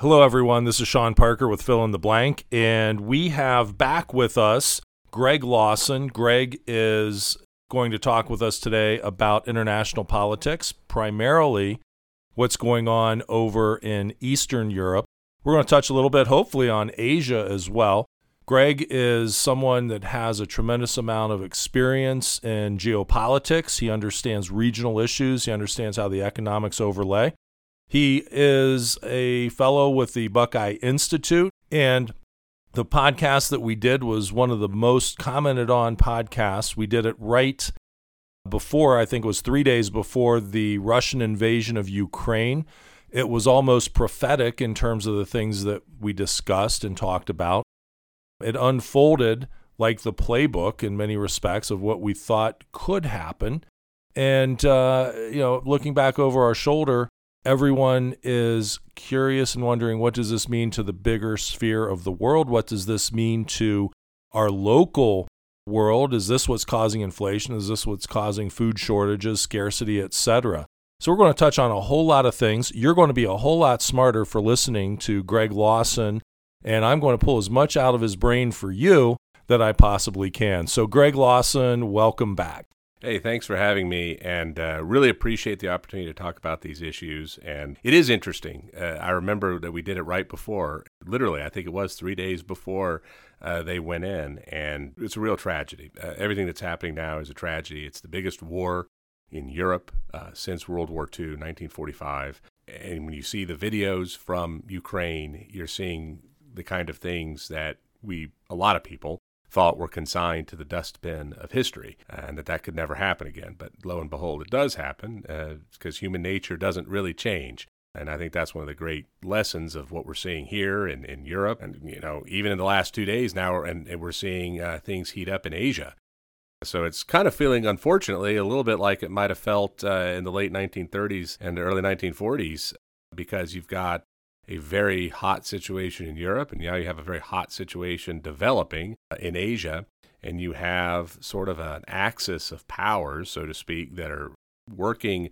Hello, everyone. This is Sean Parker with Fill in the Blank, and we have back with us Greg Lawson. Greg is going to talk with us today about international politics, primarily what's going on over in Eastern Europe. We're going to touch a little bit, hopefully, on Asia as well. Greg is someone that has a tremendous amount of experience in geopolitics. He understands regional issues, he understands how the economics overlay. He is a fellow with the Buckeye Institute, and the podcast that we did was one of the most commented on podcasts. We did it right before, I think it was three days before the Russian invasion of Ukraine. It was almost prophetic in terms of the things that we discussed and talked about. It unfolded like the playbook in many respects of what we thought could happen. And, uh, you know, looking back over our shoulder, everyone is curious and wondering what does this mean to the bigger sphere of the world? What does this mean to our local world? Is this what's causing inflation? Is this what's causing food shortages, scarcity, etc.? So we're going to touch on a whole lot of things. You're going to be a whole lot smarter for listening to Greg Lawson, and I'm going to pull as much out of his brain for you that I possibly can. So Greg Lawson, welcome back. Hey, thanks for having me, and uh, really appreciate the opportunity to talk about these issues. And it is interesting. Uh, I remember that we did it right before, literally, I think it was three days before uh, they went in, and it's a real tragedy. Uh, everything that's happening now is a tragedy. It's the biggest war in Europe uh, since World War II, 1945. And when you see the videos from Ukraine, you're seeing the kind of things that we, a lot of people, thought were consigned to the dustbin of history and that that could never happen again. But lo and behold, it does happen because uh, human nature doesn't really change. And I think that's one of the great lessons of what we're seeing here in, in Europe. And, you know, even in the last two days now, and, and we're seeing uh, things heat up in Asia. So it's kind of feeling, unfortunately, a little bit like it might have felt uh, in the late 1930s and the early 1940s, because you've got a very hot situation in Europe, and now you have a very hot situation developing uh, in Asia, and you have sort of an axis of powers, so to speak, that are working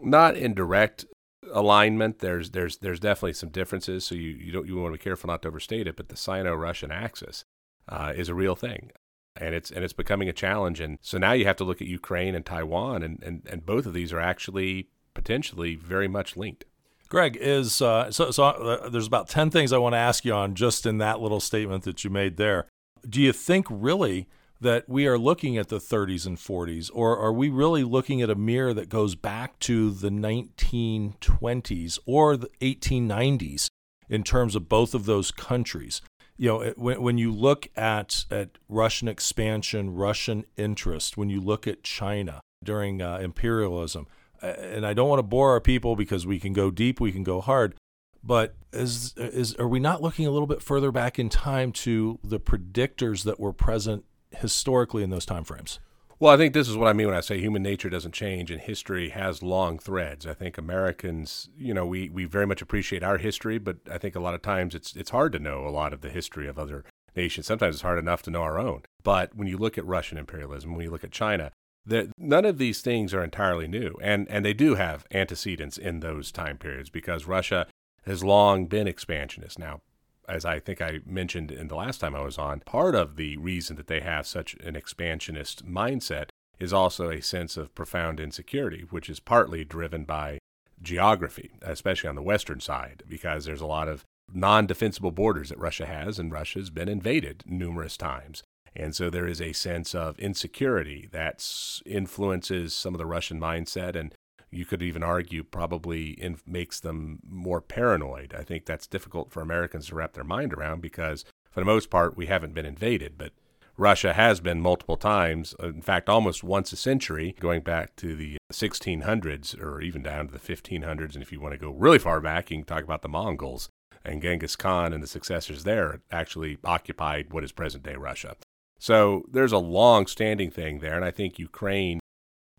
not in direct alignment. There's there's there's definitely some differences, so you you don't you want to be careful not to overstate it. But the Sino-Russian axis uh, is a real thing, and it's and it's becoming a challenge. And so now you have to look at Ukraine and Taiwan, and and, and both of these are actually potentially very much linked. Greg is uh, so. So uh, there's about ten things I want to ask you on just in that little statement that you made there. Do you think really that we are looking at the 30s and 40s, or are we really looking at a mirror that goes back to the 1920s or the 1890s in terms of both of those countries? You know, when, when you look at, at Russian expansion, Russian interest, when you look at China during uh, imperialism, and I don't want to bore our people because we can go deep, we can go hard. But is is are we not looking a little bit further back in time to the predictors that were present historically in those time frames? Well, I think this is what I mean when I say human nature doesn't change and history has long threads. I think Americans, you know, we, we very much appreciate our history, but I think a lot of times it's it's hard to know a lot of the history of other nations. Sometimes it's hard enough to know our own. But when you look at Russian imperialism, when you look at China, that none of these things are entirely new, and and they do have antecedents in those time periods because Russia has long been expansionist. Now, as I think I mentioned in the last time I was on, part of the reason that they have such an expansionist mindset is also a sense of profound insecurity, which is partly driven by geography, especially on the western side, because there's a lot of non defensible borders that Russia has, and Russia's been invaded numerous times. And so there is a sense of insecurity that influences some of the Russian mindset and you could even argue probably in, makes them more paranoid. I think that's difficult for Americans to wrap their mind around because, for the most part, we haven't been invaded. But Russia has been multiple times, uh, in fact, almost once a century, going back to the 1600s or even down to the 1500s. And if you want to go really far back, you can talk about the Mongols. And Genghis Khan and the successors there actually occupied what is present day Russia. So there's a long standing thing there. And I think Ukraine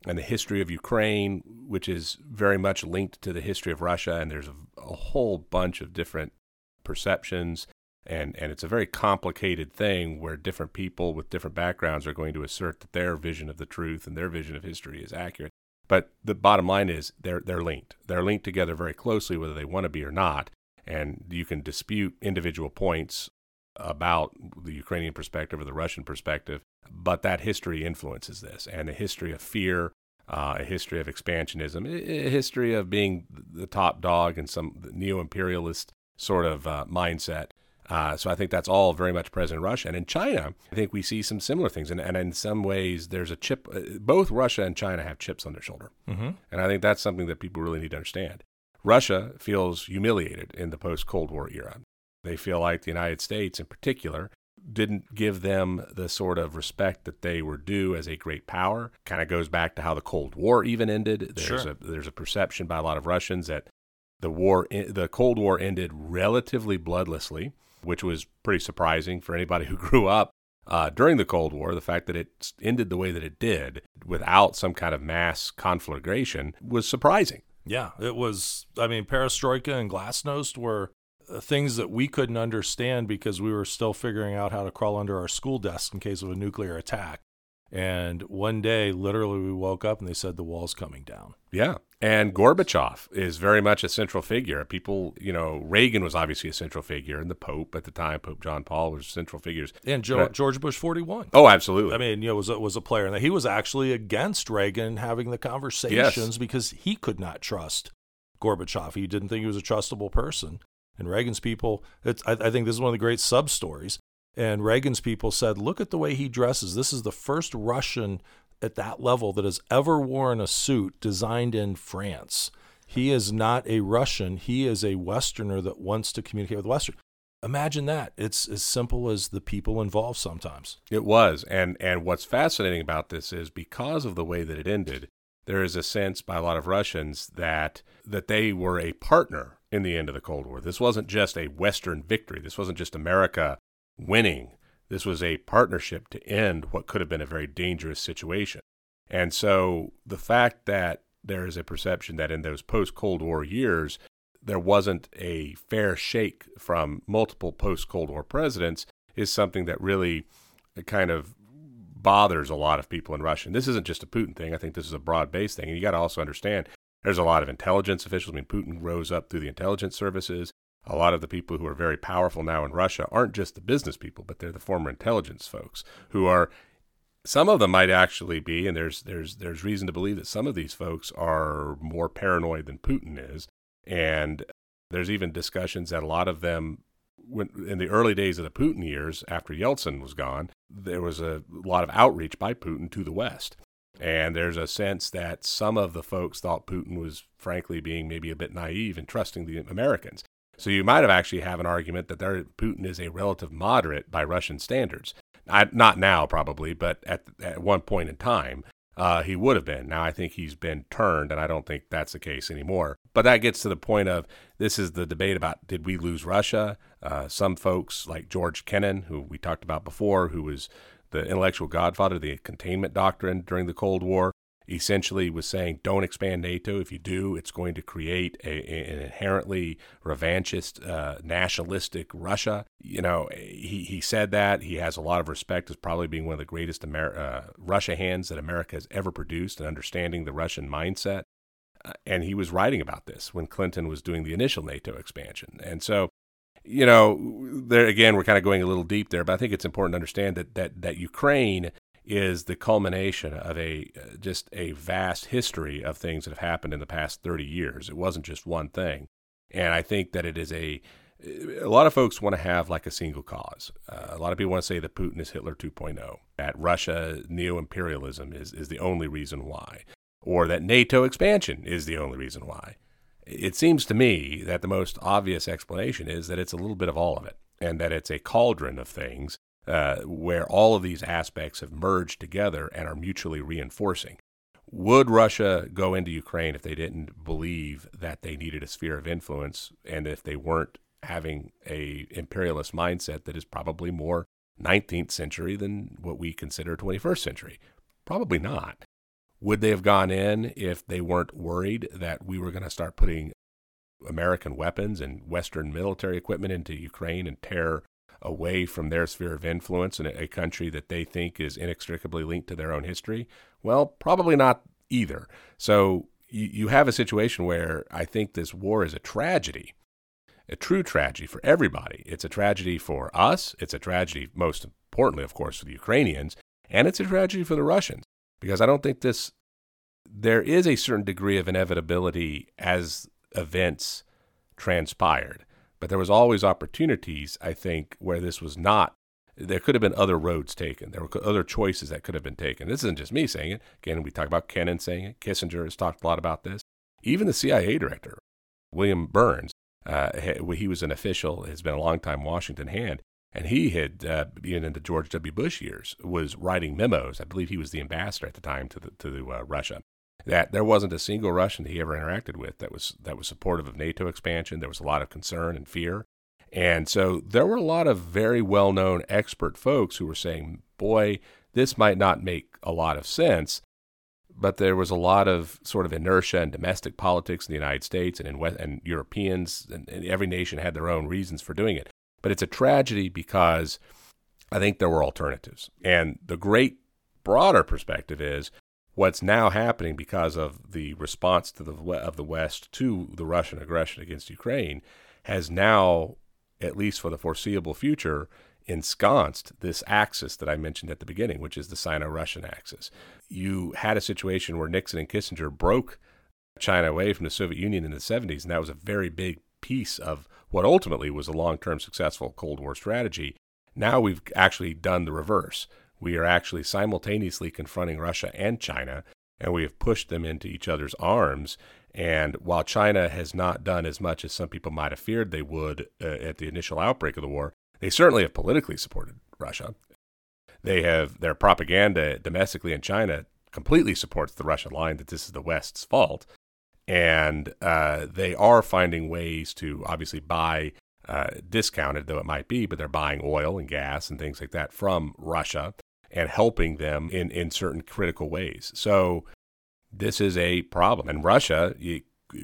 and the history of Ukraine, which is very much linked to the history of Russia, and there's a, a whole bunch of different perceptions. And, and it's a very complicated thing where different people with different backgrounds are going to assert that their vision of the truth and their vision of history is accurate. But the bottom line is they're, they're linked. They're linked together very closely, whether they want to be or not. And you can dispute individual points about the Ukrainian perspective or the Russian perspective, but that history influences this, and a history of fear, uh, a history of expansionism, a history of being the top dog and some neo imperialist sort of uh, mindset. Uh, so I think that's all very much present in Russia. And in China, I think we see some similar things. And, and in some ways, there's a chip, uh, both Russia and China have chips on their shoulder. Mm-hmm. And I think that's something that people really need to understand. Russia feels humiliated in the post Cold War era. They feel like the United States, in particular, didn't give them the sort of respect that they were due as a great power. Kind of goes back to how the Cold War even ended. There's sure. a there's a perception by a lot of Russians that the war the Cold War ended relatively bloodlessly, which was pretty surprising for anybody who grew up uh, during the Cold War. The fact that it ended the way that it did without some kind of mass conflagration was surprising. Yeah, it was. I mean, Perestroika and Glasnost were things that we couldn't understand because we were still figuring out how to crawl under our school desk in case of a nuclear attack. And one day, literally, we woke up and they said the wall's coming down. Yeah. And Gorbachev is very much a central figure. People, you know, Reagan was obviously a central figure, and the Pope at the time, Pope John Paul, was central figures. And Joe, George Bush 41. Oh, absolutely. I mean, you know, was a, was a player. And he was actually against Reagan having the conversations yes. because he could not trust Gorbachev. He didn't think he was a trustable person. And Reagan's people, I, I think this is one of the great sub stories. And Reagan's people said, look at the way he dresses. This is the first Russian at that level that has ever worn a suit designed in France. He is not a Russian. He is a Westerner that wants to communicate with Western. Imagine that. It's as simple as the people involved sometimes. It was. And and what's fascinating about this is because of the way that it ended, there is a sense by a lot of Russians that that they were a partner in the end of the Cold War. This wasn't just a Western victory. This wasn't just America winning. This was a partnership to end what could have been a very dangerous situation. And so the fact that there is a perception that in those post Cold War years, there wasn't a fair shake from multiple post Cold War presidents is something that really uh, kind of bothers a lot of people in Russia. And this isn't just a Putin thing. I think this is a broad based thing. And you got to also understand there's a lot of intelligence officials. I mean, Putin rose up through the intelligence services. A lot of the people who are very powerful now in Russia aren't just the business people, but they're the former intelligence folks who are. Some of them might actually be, and there's there's there's reason to believe that some of these folks are more paranoid than Putin is, and there's even discussions that a lot of them when, in the early days of the Putin years, after Yeltsin was gone, there was a lot of outreach by Putin to the West. And there's a sense that some of the folks thought Putin was, frankly, being maybe a bit naive and trusting the Americans. So you might have actually have an argument that there, Putin is a relative moderate by Russian standards. I, not now, probably, but at, at one point in time, uh, he would have been. Now I think he's been turned, and I don't think that's the case anymore. But that gets to the point of this is the debate about did we lose Russia? Uh, some folks like George Kennan, who we talked about before, who was the intellectual godfather, of the containment doctrine during the Cold War, essentially was saying don't expand NATO. If you do, it's going to create a, an inherently revanchist, uh, nationalistic Russia. You know, he, he said that. He has a lot of respect as probably being one of the greatest Amer- uh, Russia hands that America has ever produced and understanding the Russian mindset. Uh, and he was writing about this when Clinton was doing the initial NATO expansion. And so you know, there again, we're kind of going a little deep there, but I think it's important to understand that that that Ukraine is the culmination of a uh, just a vast history of things that have happened in the past 30 years. It wasn't just one thing, and I think that it is a a lot of folks want to have like a single cause. Uh, a lot of people want to say that Putin is Hitler 2.0, that Russia neo imperialism is, is the only reason why, or that NATO expansion is the only reason why it seems to me that the most obvious explanation is that it's a little bit of all of it, and that it's a cauldron of things uh, where all of these aspects have merged together and are mutually reinforcing. Would Russia go into Ukraine if they didn't believe that they needed a sphere of influence, and if they weren't having a imperialist mindset that is probably more 19th century than what we consider 21st century? Probably not. Would they have gone in if they weren't worried that we were going to start putting American weapons and Western military equipment into Ukraine and tear away from their sphere of influence in a country that they think is inextricably linked to their own history? Well, probably not either. So you, you have a situation where I think this war is a tragedy. a true tragedy for everybody. It's a tragedy for us. It's a tragedy, most importantly, of course, for the Ukrainians, and it's a tragedy for the Russians because I don't think this. There is a certain degree of inevitability as events transpired, but there was always opportunities. I think where this was not. There could have been other roads taken. There were other choices that could have been taken. This isn't just me saying it. Again, we talk about Kennan saying it. Kissinger has talked a lot about this. Even the CIA director, William Burns, uh, he was an official, has been a long time Washington hand, and he had, uh, even in the George W. Bush years, was writing memos. I believe he was the ambassador at the time to the, to uh, Russia. That there wasn't a single Russian he ever interacted with that was that was supportive of NATO expansion. There was a lot of concern and fear, and so there were a lot of very well-known expert folks who were saying, "Boy, this might not make a lot of sense." but there was a lot of sort of inertia and domestic politics in the United States and in West, and Europeans, and, and every nation had their own reasons for doing it. But it's a tragedy because I think there were alternatives. And the great broader perspective is what's now happening because of the response to the of the West to the Russian aggression against Ukraine has now, at least for the foreseeable future, ensconced this axis that I mentioned at the beginning, which is the Sino Russian axis. You had a situation where Nixon and Kissinger broke China away from the Soviet Union in the 70s, and that was a very big piece of what ultimately was a long term successful Cold War strategy. Now we've actually done the reverse. We are actually simultaneously confronting Russia and China, and we have pushed them into each other's arms. And while China has not done as much as some people might have feared they would uh, at the initial outbreak of the war, they certainly have politically supported Russia. They have their propaganda domestically in China completely supports the Russian line that this is the West's fault. And uh, they are finding ways to obviously buy uh, discounted, though it might be, but they're buying oil and gas and things like that from Russia and helping them in, in certain critical ways. So this is a problem. And Russia,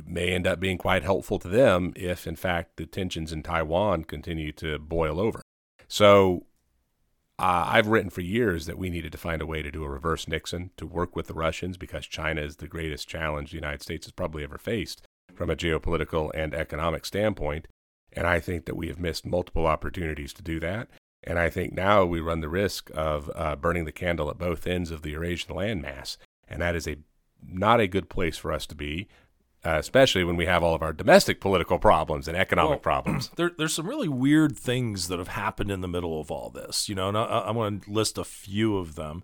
may end up being quite helpful to them if, in fact, the tensions in Taiwan continue to boil over. So uh, I've written for years that we needed to find a way to do a reverse Nixon to work with the Russians because China is the greatest challenge the United States has probably ever faced from a geopolitical and economic standpoint. And I think that we have missed multiple opportunities to do that. And I think now we run the risk of uh, burning the candle at both ends of the Eurasian landmass. And that is a not a good place for us to be uh, especially when we have all of our domestic political problems and economic well, problems. There, there's some really weird things that have happened in the middle of all this, you know, and I, am going to list a few of them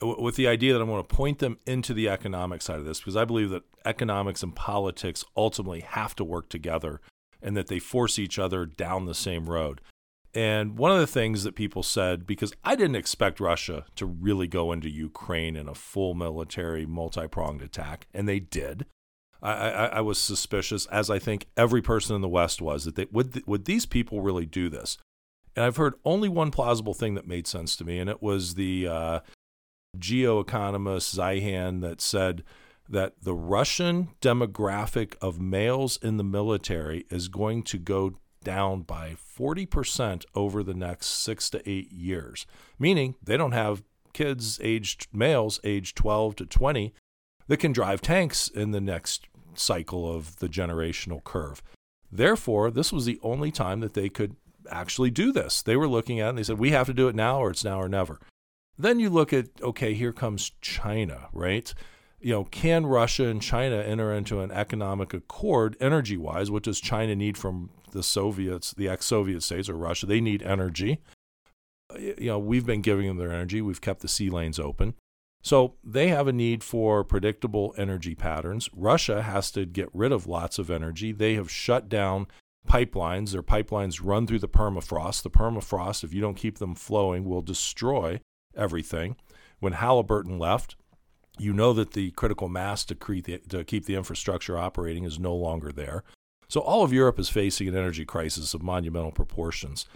with the idea that I'm going to point them into the economic side of this because I believe that economics and politics ultimately have to work together and that they force each other down the same road. And one of the things that people said, because I didn't expect Russia to really go into Ukraine in a full military, multi pronged attack, and they did. I, I, I, was suspicious, as I think every person in the West was, that they, would would these people really do this? And I've heard only one plausible thing that made sense to me, and it was the uh, geoeconomist Zeihan that said that the Russian demographic of males in the military is going to go down by 40% over the next six to eight years, meaning they don't have kids aged males aged 12 to 20 that can drive tanks in the next cycle of the generational curve. Therefore, this was the only time that they could actually do this. They were looking at it and they said, we have to do it now or it's now or never. Then you look at, okay, here comes China, right? You know, can Russia and China enter into an economic accord energy wise? What does China need from the Soviets, the ex Soviet states or Russia? They need energy. You know, we've been giving them their energy, we've kept the sea lanes open. So they have a need for predictable energy patterns. Russia has to get rid of lots of energy. They have shut down pipelines. Their pipelines run through the permafrost. The permafrost, if you don't keep them flowing, will destroy everything. When Halliburton left, you know that the critical mass to, the, to keep the infrastructure operating is no longer there. So all of Europe is facing an energy crisis of monumental proportions.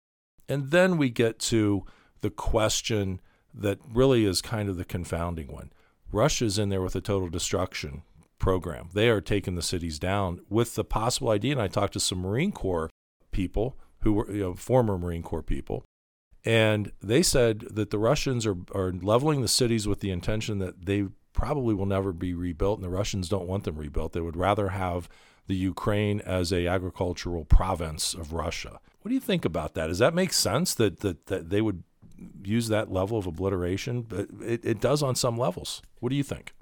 And then we get to the question that really is kind of the confounding one. Russia's in there with a total destruction program. They are taking the cities down with the possible idea. And I talked to some Marine Corps people who were you know, former Marine Corps people, and they said that the Russians are, are leveling the cities with the intention that they probably will never be rebuilt, and the Russians don't want them rebuilt. They would rather have the Ukraine as a agricultural province of Russia. What do you think about that? Does that make sense that that, that they would use that level of obliteration? But it, it does on some levels. What do you think?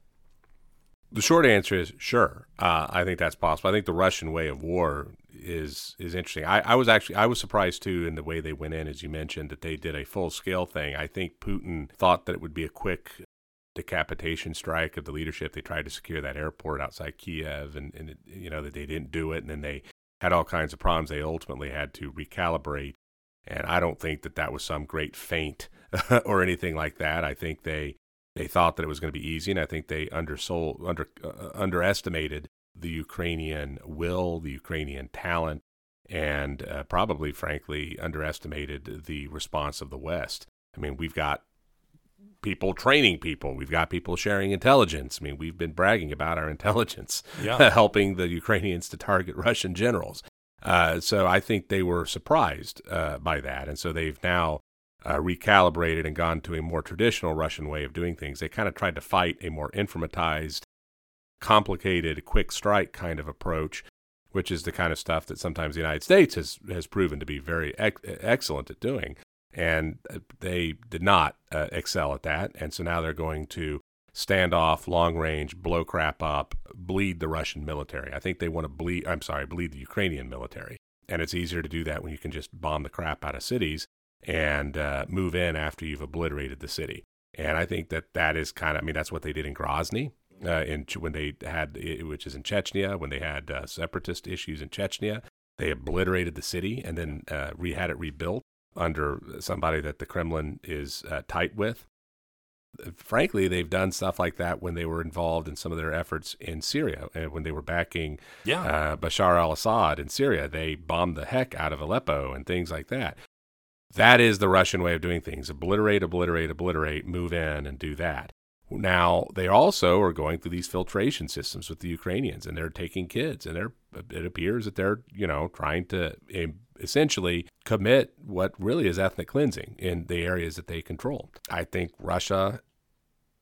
The short answer is sure. Uh, I think that's possible. I think the Russian way of war is is interesting. I, I was actually I was surprised too in the way they went in, as you mentioned, that they did a full scale thing. I think Putin thought that it would be a quick decapitation strike of the leadership. They tried to secure that airport outside Kiev, and, and it, you know that they didn't do it, and then they had all kinds of problems. They ultimately had to recalibrate, and I don't think that that was some great feint or anything like that. I think they they thought that it was going to be easy, and I think they undersold under uh, underestimated the Ukrainian will, the Ukrainian talent, and uh, probably, frankly, underestimated the response of the West. I mean, we've got people training people. We've got people sharing intelligence. I mean, we've been bragging about our intelligence, yeah. helping the Ukrainians to target Russian generals. Uh, so I think they were surprised uh, by that. And so they've now uh, recalibrated and gone to a more traditional Russian way of doing things. They kind of tried to fight a more informatized, complicated, quick strike kind of approach, which is the kind of stuff that sometimes the United States has, has proven to be very ex- excellent at doing and uh, they did not uh, excel at that. And so now they're going to stand off, long range, blow crap up, bleed the Russian military. I think they want to bleed. I'm sorry, bleed the Ukrainian military. And it's easier to do that when you can just bomb the crap out of cities and uh, move in after you've obliterated the city. And I think that that is kind of. I mean, that's what they did in Grozny. Uh, in when they had, which is in Chechnya, when they had uh, separatist issues in Chechnya, they obliterated the city and then uh, re- had it rebuilt under somebody that the Kremlin is uh, tight with. Frankly, they've done stuff like that when they were involved in some of their efforts in Syria and when they were backing yeah. uh, Bashar al Assad in Syria. They bombed the heck out of Aleppo and things like that. That is the Russian way of doing things obliterate, obliterate, obliterate, move in and do that. Now, they also are going through these filtration systems with the Ukrainians and they're taking kids and they're, it appears that they're, you know, trying to essentially commit what really is ethnic cleansing in the areas that they control. I think Russia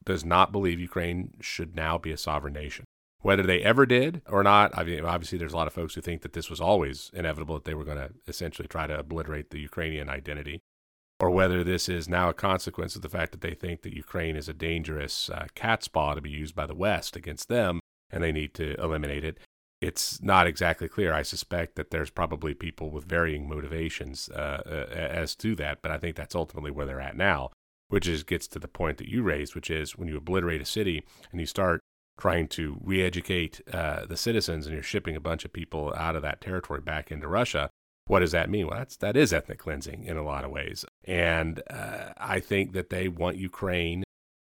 does not believe Ukraine should now be a sovereign nation. Whether they ever did or not, I mean, obviously, there's a lot of folks who think that this was always inevitable that they were going to essentially try to obliterate the Ukrainian identity, or whether this is now a consequence of the fact that they think that Ukraine is a dangerous uh, catspaw to be used by the West against them and they need to eliminate it it's not exactly clear. I suspect that there's probably people with varying motivations uh, uh, as to that, but I think that's ultimately where they're at now, which is gets to the point that you raised, which is when you obliterate a city and you start trying to re-educate uh, the citizens and you're shipping a bunch of people out of that territory back into Russia. What does that mean? Well, that's, that is ethnic cleansing in a lot of ways. And uh, I think that they want Ukraine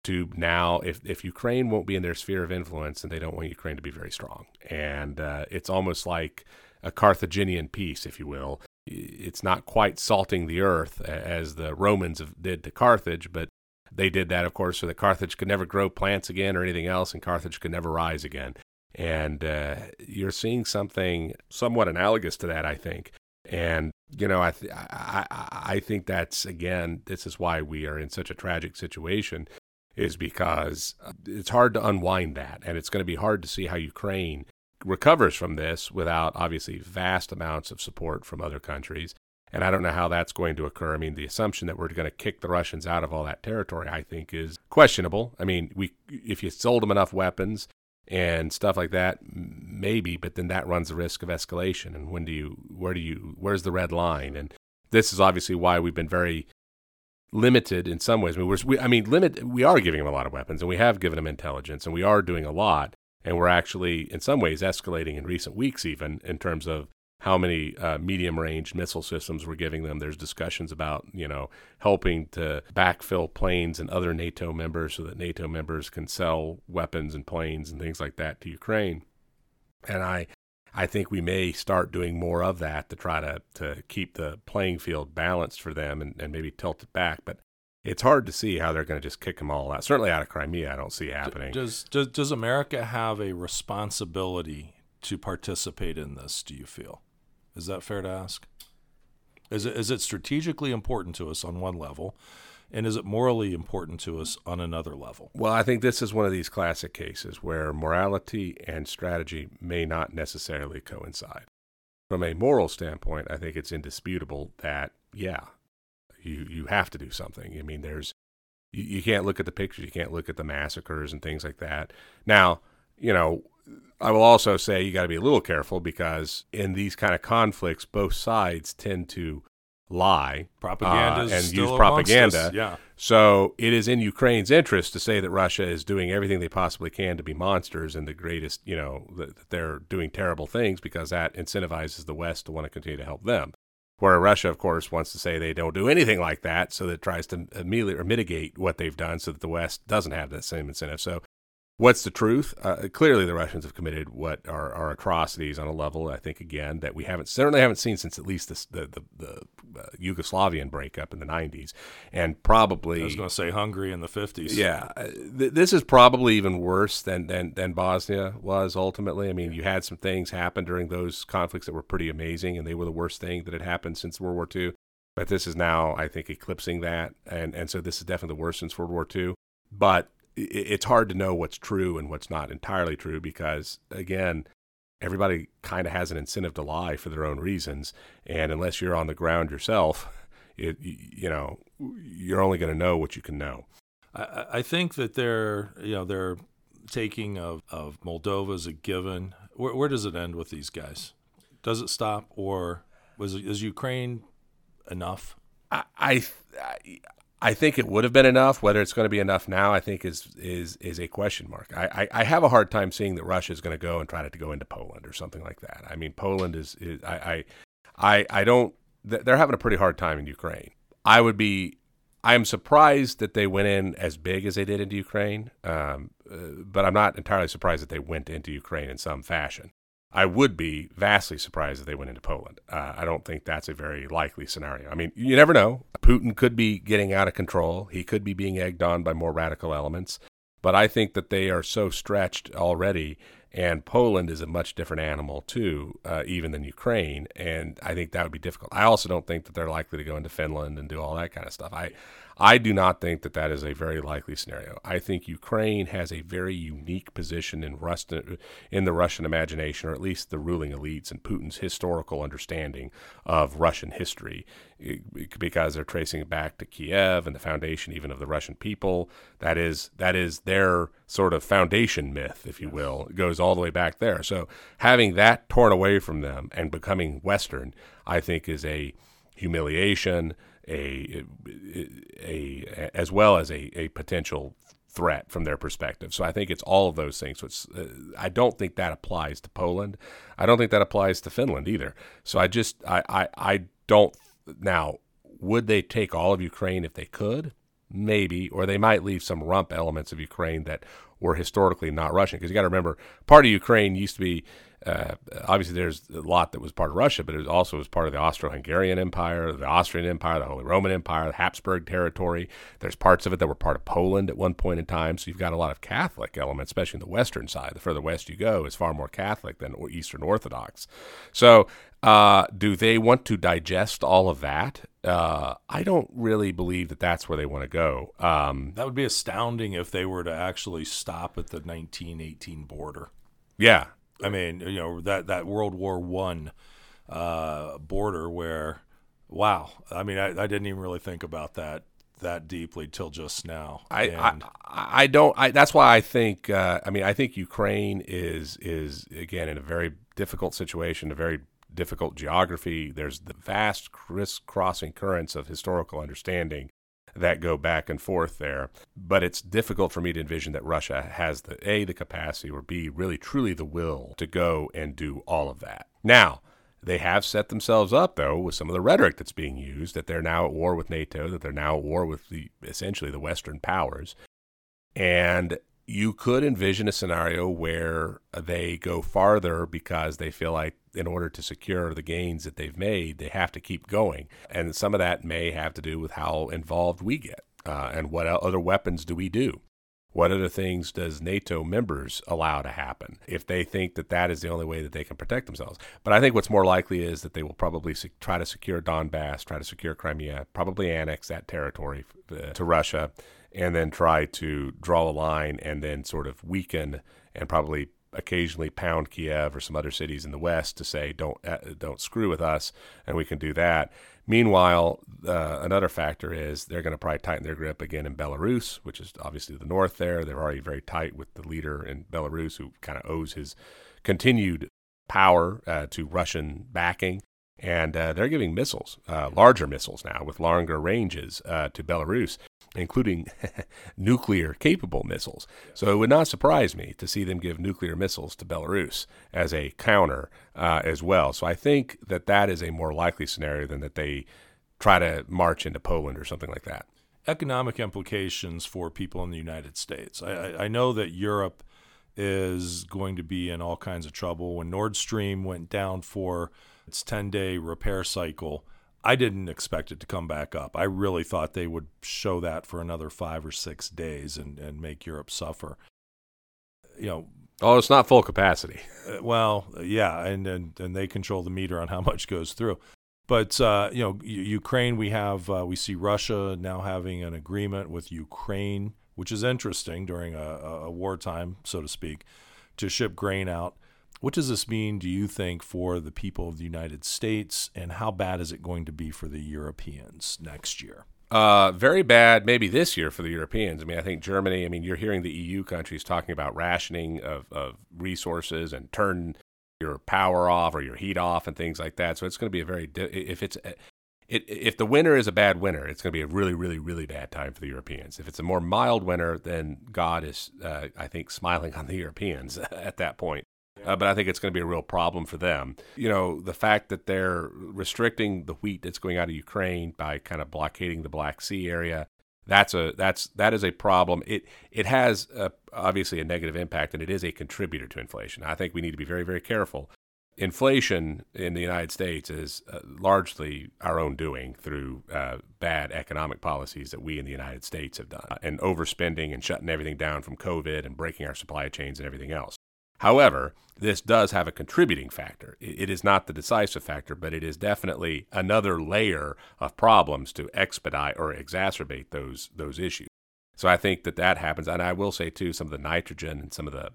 to now if if Ukraine won't be in their sphere of influence, and they don't want Ukraine to be very strong. And uh, it's almost like a Carthaginian peace, if you will. It's not quite salting the earth as the Romans did to Carthage, but they did that, of course, so that Carthage could never grow plants again or anything else, and Carthage could never rise again. And uh, you're seeing something somewhat analogous to that, I think. And you know, I, th- I I think that's again, this is why we are in such a tragic situation is because it's hard to unwind that. And it's going to be hard to see how Ukraine recovers from this without obviously vast amounts of support from other countries. And I don't know how that's going to occur. I mean, the assumption that we're going to kick the Russians out of all that territory, I think, is questionable. I mean, we if you sold them enough weapons and stuff like that, maybe, but then that runs the risk of escalation. And when do you, where do you, where's the red line? And this is obviously why we've been very limited in some ways. I mean, we, I mean, limit. We are giving them a lot of weapons, and we have given them intelligence, and we are doing a lot, and we're actually, in some ways, escalating in recent weeks, even in terms of how many uh, medium-range missile systems we're giving them. There's discussions about, you know, helping to backfill planes and other NATO members so that NATO members can sell weapons and planes and things like that to Ukraine. And I, I think we may start doing more of that to try to, to keep the playing field balanced for them and, and maybe tilt it back. But it's hard to see how they're going to just kick them all out. Certainly out of Crimea, I don't see happening. Does, does, does America have a responsibility to participate in this, do you feel? Is that fair to ask? Is it, is it strategically important to us on one level? And is it morally important to us on another level? Well, I think this is one of these classic cases where morality and strategy may not necessarily coincide. From a moral standpoint, I think it's indisputable that, yeah, you, you have to do something. I mean, there's, you, you can't look at the pictures, you can't look at the massacres and things like that. Now, you know, I will also say you got to be a little careful because in these kind of conflicts, both sides tend to lie propaganda uh, and use propaganda. Yeah. So it is in Ukraine's interest to say that Russia is doing everything they possibly can to be monsters and the greatest, you know, that they're doing terrible things because that incentivizes the West to want to continue to help them. Where Russia, of course, wants to say they don't do anything like that, so that tries to immediately or mitigate what they've done, so that the West doesn't have that same incentive. So What's the truth? Uh, clearly, the Russians have committed what are, are, atrocities on a level I think again that we haven't certainly haven't seen since at least this, the the, the uh, Yugoslavian breakup in the '90s, and probably I was going to say Hungary in the '50s. Yeah, uh, th- this is probably even worse than, than than Bosnia was ultimately. I mean, you had some things happen during those conflicts that were pretty amazing, and they were the worst thing that had happened since World War II. But this is now, I think, eclipsing that, and and so this is definitely the worst since World War II. But it's hard to know what's true and what's not entirely true because again everybody kind of has an incentive to lie for their own reasons. And unless you're on the ground yourself it you know you're only going to know what you can know. I, I think that they're you know they're taking of, of Moldova as a given. Where, where does it end with these guys? Does it stop or was is Ukraine enough? I, I, I think it would have been enough. Whether it's going to be enough now, I think is is is a question mark. I, I, I have a hard time seeing that Russia is going to go and try to go into Poland or something like that. I mean, Poland is, is I, I I I don't. They're having a pretty hard time in Ukraine. I would be. I am surprised that they went in as big as they did into Ukraine, um, uh, but I'm not entirely surprised that they went into Ukraine in some fashion. I would be vastly surprised if they went into Poland. Uh, I don't think that's a very likely scenario. I mean, you never know. Putin could be getting out of control. He could be being egged on by more radical elements. But I think that they are so stretched already, and Poland is a much different animal too, uh, even than Ukraine. And I think that would be difficult. I also don't think that they're likely to go into Finland and do all that kind of stuff. I, I do not think that that is a very likely scenario. I think Ukraine has a very unique position in, Russian, in the Russian imagination, or at least the ruling elites and Putin's historical understanding of Russian history, because they're tracing it back to Kiev and the foundation even of the Russian people. That is that is their sort of foundation myth, if you will. It goes all the way back there. So having that torn away from them and becoming Western, I think, is a humiliation a, a, as well as a, a potential threat from their perspective. So I think it's all of those things. It's, uh, I don't think that applies to Poland. I don't think that applies to Finland either. So I just I, I, I don't now would they take all of Ukraine if they could? Maybe, or they might leave some rump elements of Ukraine that were historically not Russian. Because you got to remember, part of Ukraine used to be uh, obviously there's a lot that was part of Russia, but it was also was part of the Austro-Hungarian Empire, the Austrian Empire, the Holy Roman Empire, the Habsburg territory. There's parts of it that were part of Poland at one point in time. So you've got a lot of Catholic elements, especially in the western side. The further west you go, is far more Catholic than Eastern Orthodox. So uh, do they want to digest all of that? Uh, I don't really believe that that's where they want to go. Um, that would be astounding if they were to actually stop at the 1918 border. Yeah, I mean, you know that that World War One uh, border where, wow. I mean, I, I, didn't even really think about that that deeply till just now. I and, I, I, don't. I, that's why I think. Uh, I mean, I think Ukraine is is again in a very difficult situation, a very difficult geography. There's the vast crisscrossing currents of historical understanding that go back and forth there. But it's difficult for me to envision that Russia has the A, the capacity, or B, really truly the will to go and do all of that. Now, they have set themselves up, though, with some of the rhetoric that's being used that they're now at war with NATO, that they're now at war with the essentially the Western powers. And you could envision a scenario where they go farther because they feel like in order to secure the gains that they've made, they have to keep going. And some of that may have to do with how involved we get uh, and what other weapons do we do. What other things does NATO members allow to happen if they think that that is the only way that they can protect themselves? But I think what's more likely is that they will probably try to secure Donbass, try to secure Crimea, probably annex that territory to Russia, and then try to draw a line and then sort of weaken and probably occasionally pound Kiev or some other cities in the west to say don't uh, don't screw with us, and we can do that. Meanwhile, uh, another factor is they're going to probably tighten their grip again in Belarus, which is obviously the north there. They're already very tight with the leader in Belarus, who kind of owes his continued power uh, to Russian backing. And uh, they're giving missiles, uh, larger missiles now with longer ranges uh, to Belarus including nuclear capable missiles. So it would not surprise me to see them give nuclear missiles to Belarus as a counter uh, as well. So I think that that is a more likely scenario than that they try to march into Poland or something like that. Economic implications for people in the United States. I, I know that Europe is going to be in all kinds of trouble. When Nord Stream went down for its 10 day repair cycle, I didn't expect it to come back up. I really thought they would show that for another five or six days and, and make Europe suffer. You know, oh, it's not full capacity. Uh, well, yeah, and, and and they control the meter on how much goes through. But uh, you know, Ukraine, we have uh, we see Russia now having an agreement with Ukraine, which is interesting during a, a wartime, so to speak, to ship grain out. What does this mean, do you think, for the people of the United States, and how bad is it going to be for the Europeans next year? Uh, very bad, maybe this year for the Europeans. I mean, I think Germany. I mean, you're hearing the EU countries talking about rationing of, of resources and turn your power off or your heat off and things like that. So it's going to be a very if it's it, if the winter is a bad winter, it's going to be a really, really, really bad time for the Europeans. If it's a more mild winter, then God is, uh, I think, smiling on the Europeans at that point uh, but I think it's going to be a real problem for them. You know, the fact that they're restricting the wheat that's going out of Ukraine by kind of blockading the Black Sea area. That's a that's that is a problem. It it has a, obviously a negative impact, and it is a contributor to inflation. I think we need to be very very careful. Inflation in the United States is uh, largely our own doing through uh, bad economic policies that we in the United States have done, and overspending and shutting everything down from COVID and breaking our supply chains and everything else. However, this does have a contributing factor. It is not the decisive factor, but it is definitely another layer of problems to expedite or exacerbate those those issues. So I think that that happens, and I will say too, some of the nitrogen and some of the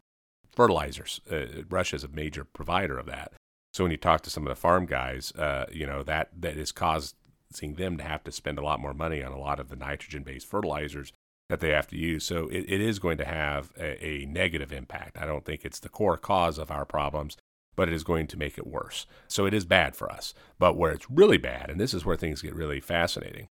fertilizers. Uh, Russia is a major provider of that. So when you talk to some of the farm guys, uh, you know that that is causing them to have to spend a lot more money on a lot of the nitrogen-based fertilizers that they have to use. So it, it is going to have a, a, negative impact. I don't think it's the core cause of our problems, but it is going to make it worse. So it is bad for us. But where it's really bad, and this is where things get really fascinating,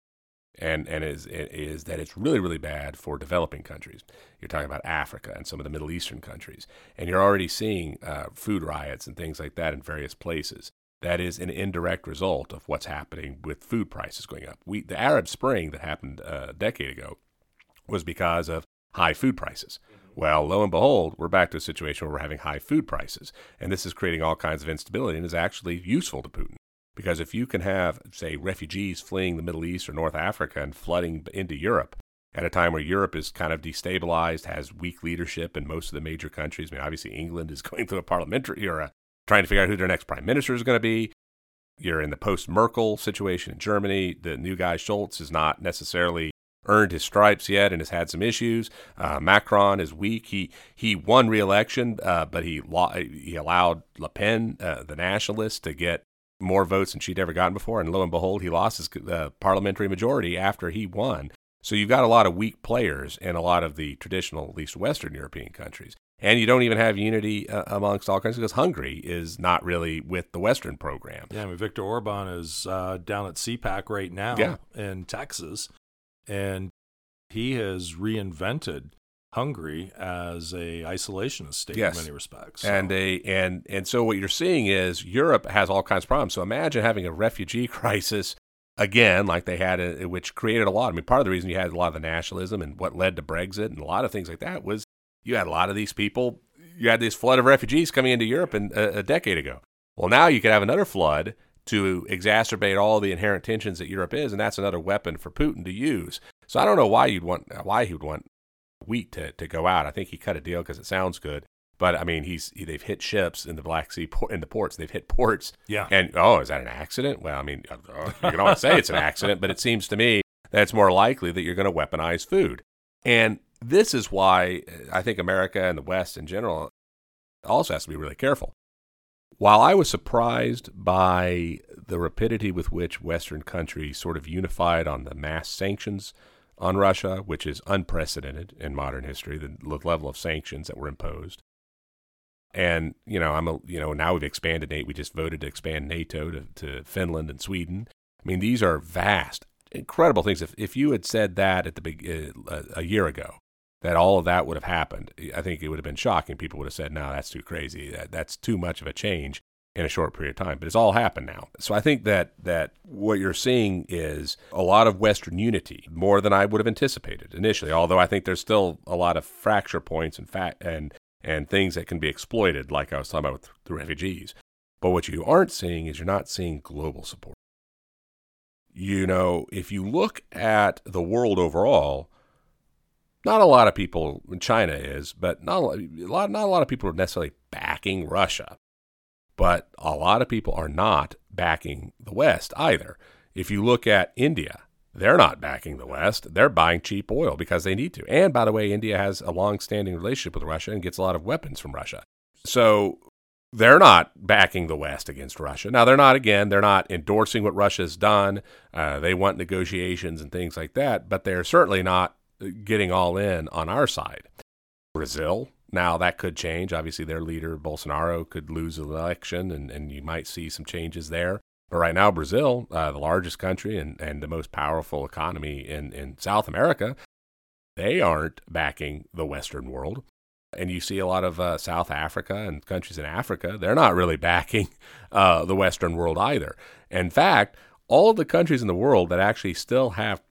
and, and is, is that it's really, really bad for developing countries. You're talking about Africa and some of the Middle Eastern countries, and you're already seeing uh, food riots and things like that in various places. That is an indirect result of what's happening with food prices going up. We, the Arab Spring that happened uh, a decade ago was because of high food prices. Well, lo and behold, we're back to a situation where we're having high food prices. And this is creating all kinds of instability and is actually useful to Putin. Because if you can have, say, refugees fleeing the Middle East or North Africa and flooding into Europe at a time where Europe is kind of destabilized, has weak leadership in most of the major countries, I mean, obviously England is going through a parliamentary era, trying to figure out who their next prime minister is going to be. You're in the post Merkel situation in Germany. The new guy, Scholz, is not necessarily earned his stripes yet and has had some issues. Uh, Macron is weak. He he won re-election, uh, but he he allowed Le Pen, uh, the nationalist, to get more votes than she'd ever gotten before, and lo and behold, he lost his uh, parliamentary majority after he won. So you've got a lot of weak players in a lot of the traditional, at least Western European countries. And you don't even have unity uh, amongst all countries because Hungary is not really with the Western program. Yeah, I mean, Viktor Orban is uh, down at CPAC right now yeah. in Texas and he has reinvented Hungary as a isolationist state yes. in many respects. So. And a and and so what you're seeing is Europe has all kinds of problems. So imagine having a refugee crisis again, like they had, a, which created a lot. I mean, part of the reason you had a lot of the nationalism and what led to Brexit and a lot of things like that was you had a lot of these people. You had this flood of refugees coming into Europe in, a, a decade ago. Well, now you could have another flood to exacerbate all the inherent tensions that Europe is, and that's another weapon for Putin to use. So I don't know why you'd want why he would want wheat to, to go out. I think he cut a deal because it sounds good. But I mean, he's he, they've hit ships in the Black Sea in the ports. They've hit ports. Yeah. And oh, is that an accident? Well, I mean, uh, uh, you can always say it's an accident, but it seems to me that it's more likely that you're going to weaponize food. And this is why I think America and the West in general also has to be really careful. While I was surprised by the rapidity with which Western countries sort of unified on the mass sanctions on Russia, which is unprecedented in modern history, the level of sanctions that were imposed. And you know, I'm a you know now we've expanded NATO. We just voted to expand NATO to, to Finland and Sweden. I mean, these are vast, incredible things. If if you had said that at the big uh, a year ago, that all of that would have happened, I think it would have been shocking. People would have said, "No, that's too crazy. That, that's too much of a change." in a short period of time. But it's all happened now. So I think that that what you're seeing is a lot of Western unity, more than I would have anticipated initially. Although I think there's still a lot of fracture points and fat and and things that can be exploited, like I was talking about with the refugees. But what you aren't seeing is you're not seeing global support. You know, if you look at the world overall, not a lot of people, China is, but not a lot, not a lot of people are necessarily backing Russia but a lot of people are not backing the West either. If you look at India, they're not backing the West. They're buying cheap oil because they need to. And by the way, India has a long standing relationship with Russia and gets a lot of weapons from Russia. So they're not backing the West against Russia. Now, they're not, again, they're not endorsing what Russia's done. Uh, they want negotiations and things like that, but they're certainly not getting all in on our side. Brazil, now, that could change. Obviously, their leader, Bolsonaro, could lose the election, and, and you might see some changes there. But right now, Brazil, uh, the largest country and, and the most powerful economy in, in South America, they aren't backing the Western world. And you see a lot of uh, South Africa and countries in Africa, they're not really backing uh, the Western world either. In fact, all of the countries in the world that actually still have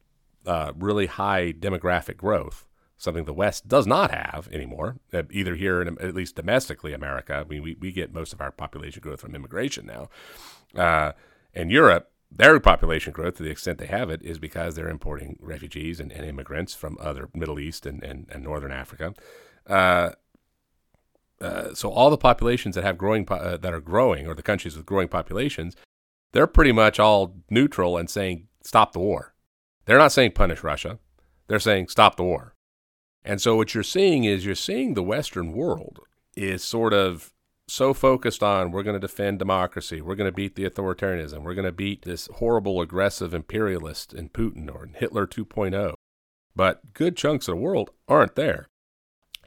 uh, really high demographic growth, something the West does not have anymore, uh, either here in at least domestically America. I mean, we, we get most of our population growth from immigration now. Uh, and Europe, their population growth, to the extent they have it, is because they're importing refugees and, and immigrants from other Middle East and, and, and Northern Africa. Uh, uh, so all the populations that have growing po- uh, that are growing, or the countries with growing populations, they're pretty much all neutral and saying stop the war. They're not saying punish Russia. They're saying stop the war. And so what you're seeing is you're seeing the Western world is sort of so focused on we're going to defend democracy, we're going to beat the authoritarianism, we're going to beat this horrible aggressive imperialist in Putin or in Hitler 2.0. But good chunks of the world aren't there.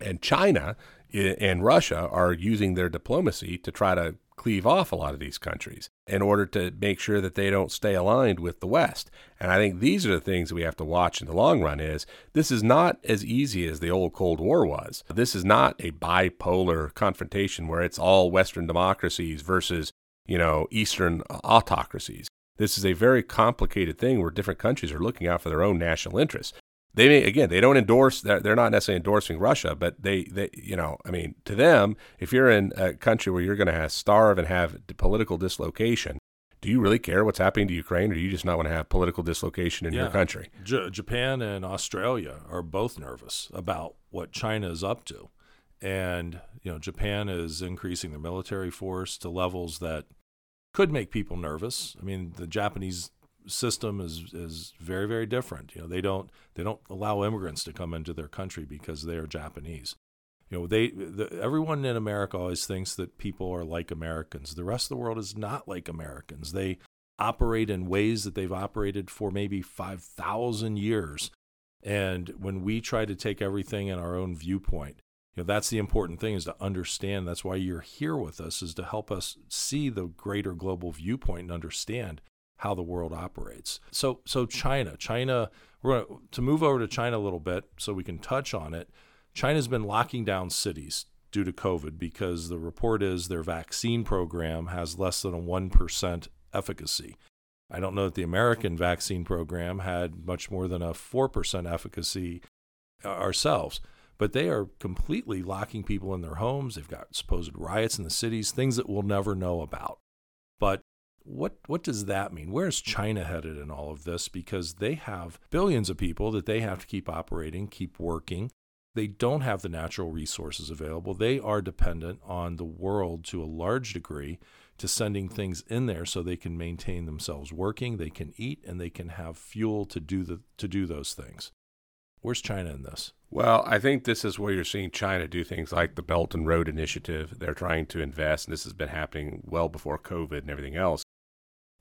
And China and Russia are using their diplomacy to try to cleave off a lot of these countries in order to make sure that they don't stay aligned with the West. And I think these are the things we have to watch in the long run is this is not as easy as the old Cold War was. This is not a bipolar confrontation where it's all Western democracies versus, you know, Eastern autocracies. This is a very complicated thing where different countries are looking out for their own national interests they may again they don't endorse they're not necessarily endorsing Russia, but they they you know I mean to them if you're in a country where you're going to have starve and have political dislocation, do you really care what's happening to Ukraine, or do you just not want to have political dislocation in yeah. your country? J- Japan and Australia are both nervous about what China is up to, and you know Japan is increasing their military force to levels that could make people nervous. I mean, the Japanese system is is very very different. You know, they don't they don't allow immigrants to come into their country because they are Japanese. You know, they the, everyone in America always thinks that people are like Americans. The rest of the world is not like Americans. They operate in ways that they've operated for maybe 5,000 years. And when we try to take everything in our own viewpoint, you know, that's the important thing is to understand. That's why you're here with us is to help us see the greater global viewpoint and understand how the world operates. So so China, China we're going to move over to China a little bit so we can touch on it. China's been locking down cities due to COVID because the report is their vaccine program has less than a 1% efficacy. I don't know that the American vaccine program had much more than a 4% efficacy uh, ourselves, but they are completely locking people in their homes. They've got supposed riots in the cities, things that we'll never know about. But what what does that mean? Where's China headed in all of this? Because they have billions of people that they have to keep operating, keep working. they don't have the natural resources available. They are dependent on the world to a large degree to sending things in there so they can maintain themselves working, they can eat, and they can have fuel to do the to do those things. Where's China in this? Well, I think this is where you're seeing China do things like the Belt and Road Initiative. They're trying to invest, and this has been happening well before COVID and everything else.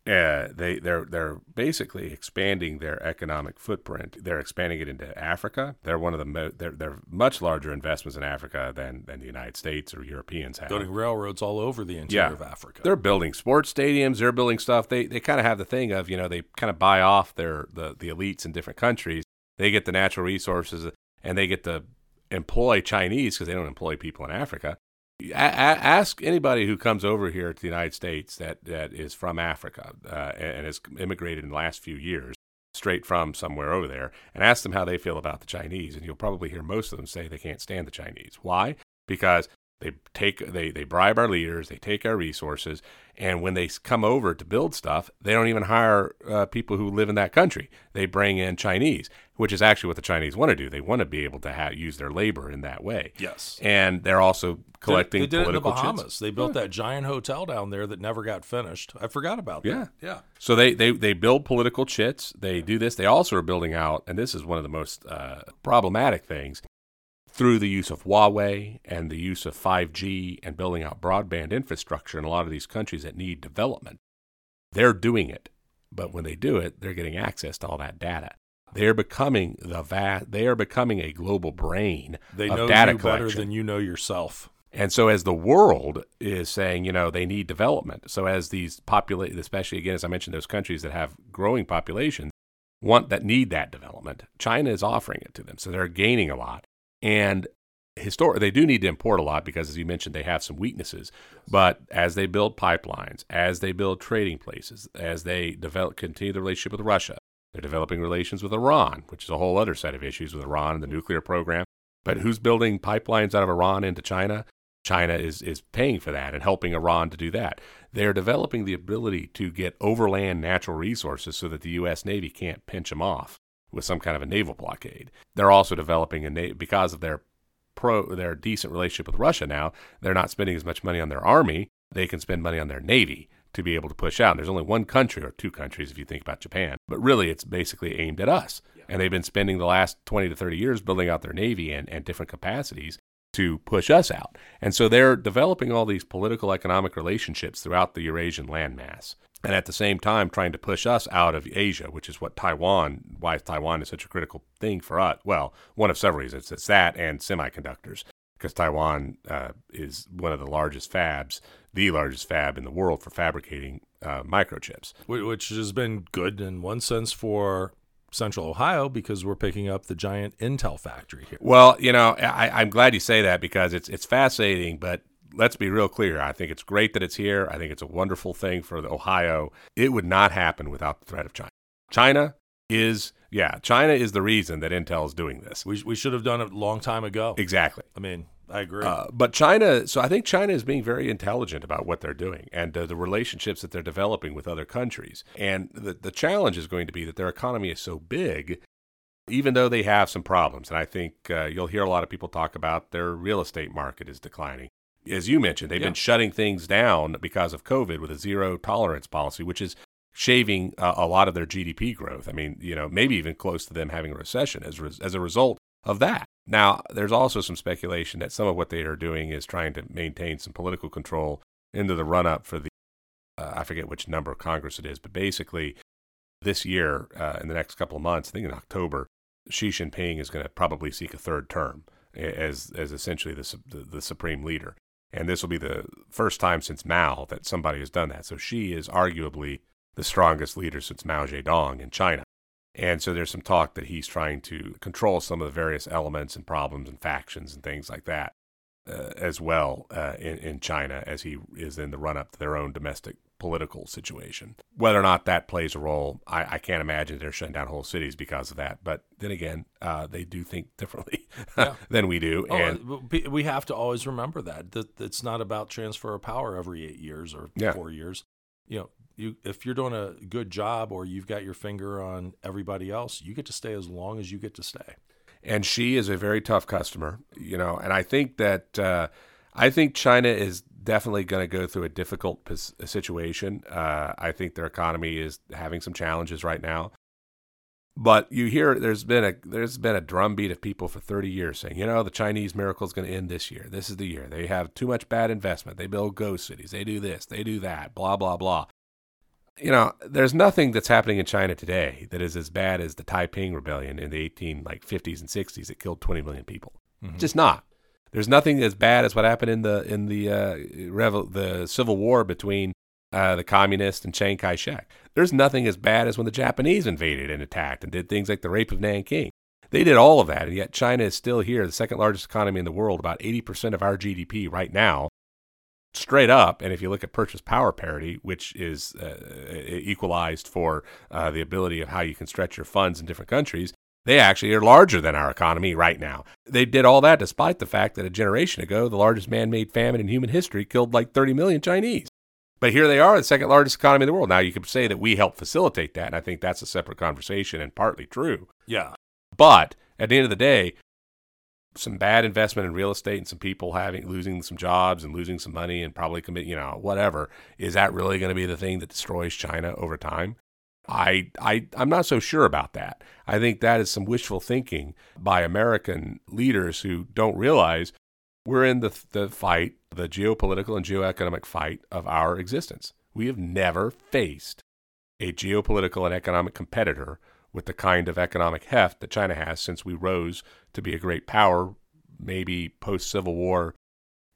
Uh, they they're they're basically expanding their economic footprint. They're expanding it into Africa. They're one of the mo- they're they're much larger investments in Africa than than the United States or Europeans have. Building railroads all over the interior yeah. of Africa. They're building sports stadiums. They're building stuff. They they kind of have the thing of you know they kind of buy off their the the elites in different countries. They get the natural resources and they get to employ Chinese because they don't employ people in Africa a- ask anybody who comes over here to the United States that, that is from Africa uh, and has immigrated in the last few years, straight from somewhere over there, and ask them how they feel about the Chinese. And you'll probably hear most of them say they can't stand the Chinese. Why? Because they take they they bribe our leaders, they take our resources, and when they come over to build stuff, they don't even hire uh, people who live in that country. They bring in Chinese, which is actually what the Chinese want to do. They want to be able to have, use their labor in that way. Yes, and they're also collecting. They, they did it in the Bahamas. Chits. They built yeah. that giant hotel down there that never got finished. I forgot about that. Yeah, yeah. So they they they build political chits. They do this. They also are building out, and this is one of the most uh, problematic things through the use of Huawei and the use of 5G and building out broadband infrastructure in a lot of these countries that need development. They're doing it, but when they do it, they're getting access to all that data. They're becoming the va- they are becoming a global brain they of know data you collection. better than you know yourself. And so, as the world is saying, you know, they need development. So, as these populate, especially again, as I mentioned, those countries that have growing populations want that need that development, China is offering it to them. So they're gaining a lot. And historic they do need to import a lot because as you mentioned they have some weaknesses but as they build pipelines as they build trading places as they develop continue the relationship with russia they're developing relations with iran which is a whole other set of issues with iran and the nuclear program but who's building pipelines out of iran into china china is is paying for that and helping iran to do that they're developing the ability to get overland natural resources so that the us navy can't pinch them off with some kind of a naval blockade. They're also developing a na- because of their pro their decent relationship with Russia now. They're not spending as much money on their army. They can spend money on their navy to be able to push out. And there's only one country or two countries if you think about Japan, but really it's basically aimed at us. Yeah. And they've been spending the last 20 to 30 years building out their navy and, and different capacities to push us out. And so they're developing all these political economic relationships throughout the Eurasian landmass and at the same time trying to push us out of Asia, which is what Taiwan, why Taiwan is such a critical thing for us. Well, one of several reasons. It's that and semiconductors, because Taiwan uh, is one of the largest fabs, the largest fab in the world for fabricating uh, microchips. Which has been good in one sense for Central Ohio because we're picking up the giant Intel factory here. Well, you know, I, am glad you say that because it's it's fascinating, but let's be real clear. I think it's great that it's here. I think it's a wonderful thing for Ohio. It would not happen without the threat of China. China is, yeah, China is the reason that Intel is doing this. We, we should have done it a long time ago. Exactly. I mean, I agree. Uh, but China, so I think China is being very intelligent about what they're doing and uh, the relationships that they're developing with other countries. And the, the challenge is going to be that their economy is so big, even though they have some problems. And I think uh, you'll hear a lot of people talk about their real estate market is declining as you mentioned, they've yeah. been shutting things down because of COVID with a zero tolerance policy, which is shaving uh, a lot of their GDP growth. I mean, you know, maybe even close to them having a recession as, re- as a result of that. Now, there's also some speculation that some of what they are doing is trying to maintain some political control into the run up for the, uh, I forget which number of Congress it is, but basically this year, uh, in the next couple of months, I think in October, Xi Jinping is going to probably seek a third term as, as essentially the, the, the supreme leader. And this will be the first time since Mao that somebody has done that. So Xi is arguably the strongest leader since Mao Zedong in China. And so there's some talk that he's trying to control some of the various elements and problems and factions and things like that uh, as well uh, in, in China as he is in the run up to their own domestic political situation. Whether or not that plays a role, I, I, can't imagine they're shutting down whole cities because of that. But then again, uh, they do think differently yeah. than we do, oh, and we have to always remember that that it's not about transfer of power every eight years or yeah. four years. You know, you if you're doing a good job or you've got your finger on everybody else, you get to stay as long as you get to stay. and Xi is a very tough customer. You know, and I think that uh, I think China is definitely going to go through a difficult situation. Uh, I think their economy is having some challenges right now. But you hear there's been a there's been a drumbeat of people for 30 years saying, you know, the Chinese miracle is going to end this year. This is the year. They have too much bad investment. They build ghost cities. They do this. They do that. Blah blah blah. You know, there's nothing that's happening in China today that is as bad as the Taiping rebellion in the 18 like 50s and 60s that killed 20 million people. Mm-hmm. Just not. There's nothing as bad as what happened in the in the uh, the civil war between uh, the communists and Chiang Kai shek. There's nothing as bad as when the Japanese invaded and attacked and did things like the rape of Nanking. They did all of that, and yet China is still here, the second largest economy in the world, about 80% of our GDP right now, straight up. And if you look at purchase power parity, which is uh, equalized for uh, the ability of how you can stretch your funds in different countries, they actually are larger than our economy right now. They did all that despite the fact that a generation ago, the largest man made famine in human history killed like 30 million Chinese. But here they are, the second largest economy in the world. Now, you could say that we helped facilitate that, and I think that's a separate conversation and partly true. Yeah. But at the end of the day, some bad investment in real estate and some people having losing some jobs and losing some money and probably commit, you know, whatever. Is that really going to be the thing that destroys China over time? I, I, I'm not so sure about that. I think that is some wishful thinking by American leaders who don't realize we're in the, the fight, the geopolitical and geoeconomic fight of our existence. We have never faced a geopolitical and economic competitor with the kind of economic heft that China has since we rose to be a great power, maybe post Civil War.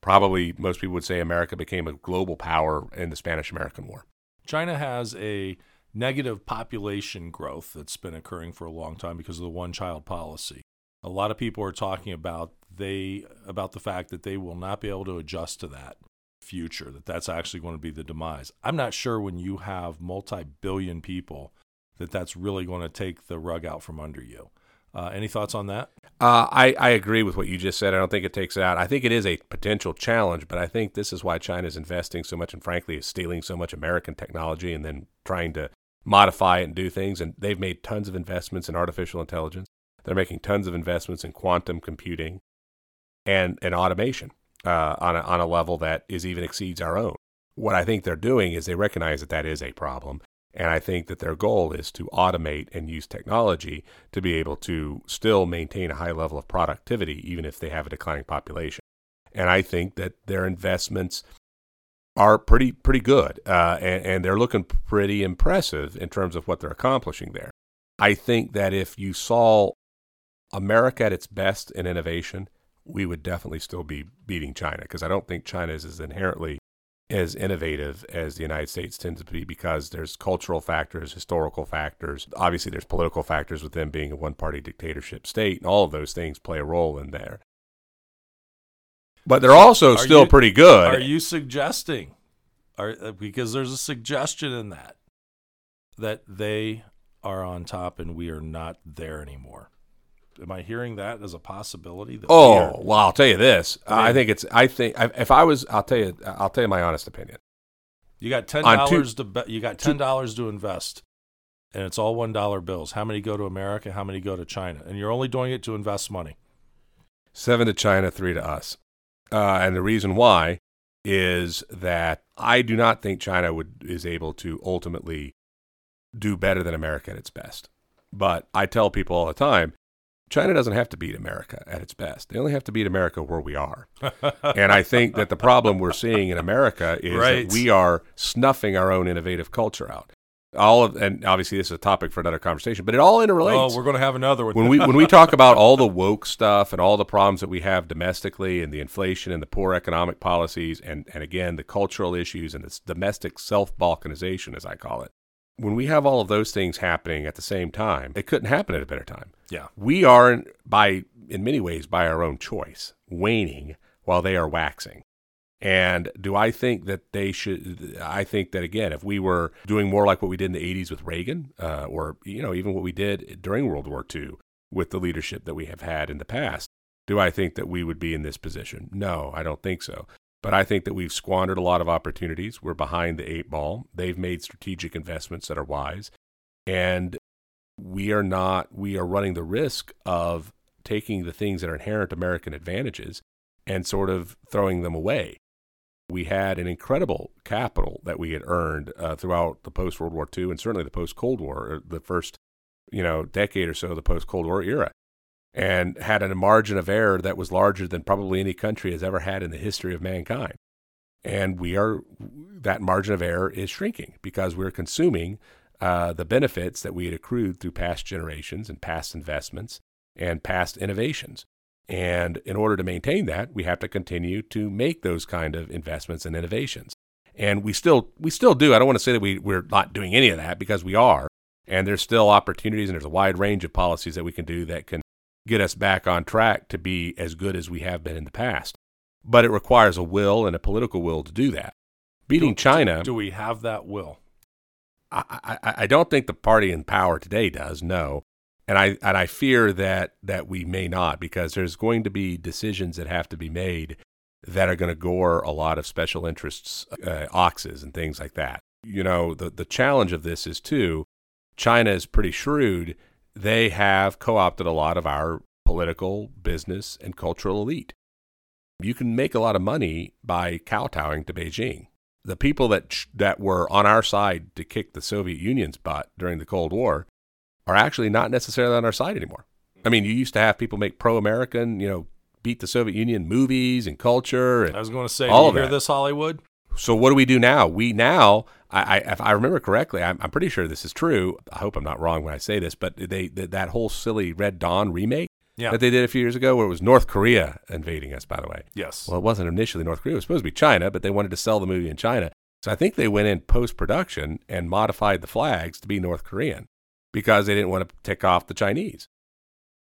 Probably most people would say America became a global power in the Spanish American War. China has a negative population growth that's been occurring for a long time because of the one child policy. A lot of people are talking about they about the fact that they will not be able to adjust to that future that that's actually going to be the demise. I'm not sure when you have multi-billion people that that's really going to take the rug out from under you. Uh, any thoughts on that? Uh, I, I agree with what you just said. I don't think it takes it out. I think it is a potential challenge, but I think this is why China is investing so much and, frankly, is stealing so much American technology and then trying to modify it and do things. And they've made tons of investments in artificial intelligence. They're making tons of investments in quantum computing and, and automation uh, on, a, on a level that is even exceeds our own. What I think they're doing is they recognize that that is a problem. And I think that their goal is to automate and use technology to be able to still maintain a high level of productivity, even if they have a declining population. And I think that their investments are pretty pretty good, uh, and, and they're looking pretty impressive in terms of what they're accomplishing there. I think that if you saw America at its best in innovation, we would definitely still be beating China because I don't think China is as inherently as innovative as the United States tends to be because there's cultural factors, historical factors. Obviously, there's political factors with them being a one party dictatorship state, and all of those things play a role in there. But they're also still you, pretty good. Are you suggesting, are, uh, because there's a suggestion in that, that they are on top and we are not there anymore? Am I hearing that as a possibility? That oh, we are, well, I'll tell you this. I mean- I think it's. I think if I was, I'll tell you. I'll tell you my honest opinion. you got ten dollars to be, you got ten dollars to invest, and it's all one dollar bills. How many go to America? How many go to China? And you're only doing it to invest money. Seven to China, three to us. Uh, and the reason why is that I do not think China would is able to ultimately do better than America at its best. But I tell people all the time, China doesn't have to beat America at its best. They only have to beat America where we are. and I think that the problem we're seeing in America is Right. that we are snuffing our own innovative culture out. All of, and obviously this is a topic for another conversation, but it all interrelates Oh, we're going to have another one. when we when we talk about all the woke stuff and all the problems that we have domestically and the inflation and the poor economic policies and and again the cultural issues and this domestic self balkanization as I call it. When we have all of those things happening at the same time, it couldn't happen at a better time. yeah. We are in- by in many ways by our own choice waning while they are waxing. And do I think that they should? I think that again, if we were doing more like what we did in the '80s with Reagan, uh, or you know, even what we did during World War II with the leadership that we have had in the past, do I think that we would be in this position? No, I don't think so. But I think that we've squandered a lot of opportunities. We're behind the eight ball. They've made strategic investments that are wise, and we are not. We are running the risk of taking the things that are inherent American advantages and sort of throwing them away. We had an incredible capital that we had earned uh, throughout the post World War II and certainly the post Cold War, the first you know decade or so of the post Cold War era, and had a margin of error that was larger than probably any country has ever had in the history of mankind. And we are that margin of error is shrinking because we're consuming uh, the benefits that we had accrued through past generations and past investments and past innovations. And in order to maintain that, we have to continue to make those kind of investments and innovations. And we still we still do. I don't want to say that we, we're not doing any of that because we are. And there's still opportunities and there's a wide range of policies that we can do that can get us back on track to be as good as we have been in the past. But it requires a will and a political will to do that. Beating do, China. Do we have that will? I, I, I don't think the party in power today does. No, and I and I fear that that we may not because there's going to be decisions that have to be made that are going to gore a lot of special interests, uh, oxes and things like that. You know, the the challenge of this is too. China is pretty shrewd. They have co-opted a lot of our political, business, and cultural elite. You can make a lot of money by kowtowing to Beijing the people that that were on our side to kick the Soviet Union's butt during the Cold War are actually not necessarily on our side anymore. I mean, you used to have people make pro-American, you know, beat the Soviet Union movies and culture. And I was going to say, all do of hear that. this, Hollywood? So what do we do now? We now, I, I if I remember correctly, I'm, I'm pretty sure this is true. I hope I'm not wrong when I say this, but they that whole silly Red Dawn remake Yeah. that they did a few years ago, where it was North Korea invading us. By the way, yes. well, it wasn't initially North Korea. It was supposed to be China, but they wanted to sell the movie in China. So I think they went in post production and modified the flags to be North Korean because they didn't want to tick off the Chinese.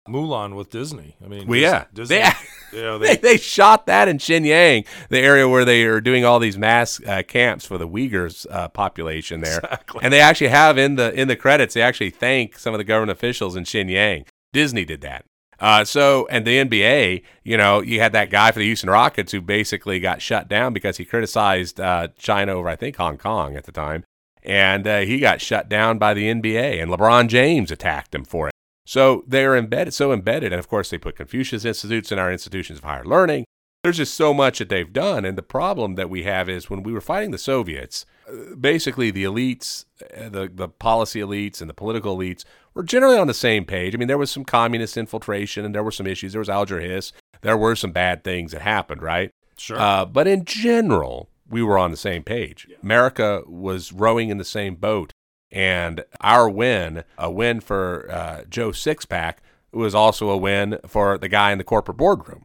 Mulan with Disney. I mean, Well, yeah. Disney. They- you know, They, they, they shot that in Xinjiang, the area where they are doing all these mass uh, camps for the Uyghurs uh, population there. Exactly. And they actually have in the in the credits, they actually thank some of the government officials in Xinjiang. Disney did that. Uh, so, and the NBA, you know, you had that guy for the Houston Rockets who basically got shut down because he criticized uh, China over, I think, Hong Kong at the time. And uh, he got shut down by the NBA, and LeBron James attacked him for it. So they're embedded, so embedded. And of course, they put Confucius Institutes in our institutions of higher learning. There's just so much that they've done. And the problem that we have is when we were fighting the Soviets, uh, basically the elites, uh, the, the policy elites and the political elites were generally on the same page. I mean, there was some communist infiltration and there were some issues. There was Alger Hiss. There were some bad things that happened, right? sure. Uh, but in general, we were on the same page. America was rowing in the same boat. And our win, a win for uh, Joe Sixpack, was also a win for the guy in the corporate boardroom.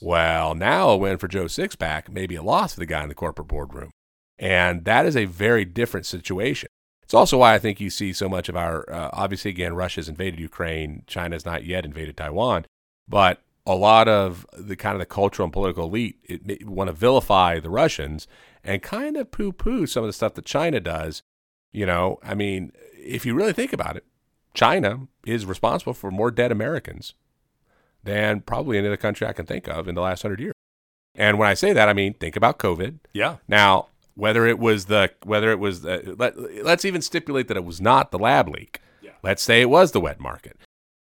Well, now a win for Joe Sixpack may be a loss for the guy in the corporate boardroom. And that is a very different situation. It's also why I think you see so much of our, uh, obviously, again, Russia's invaded Ukraine, China's not yet invaded Taiwan, but a lot of the kind of the cultural and political elite it, want to vilify the Russians and kind of poo poo some of the stuff that China does. You know, I mean, if you really think about it, China is responsible for more dead Americans than probably any other country I can think of in the last hundred years. And when I say that, I mean think about COVID. yeah. Now, whether it was the whether it was the, let, let's even stipulate that it was not the lab leak. Yeah. Let's say it was the wet market.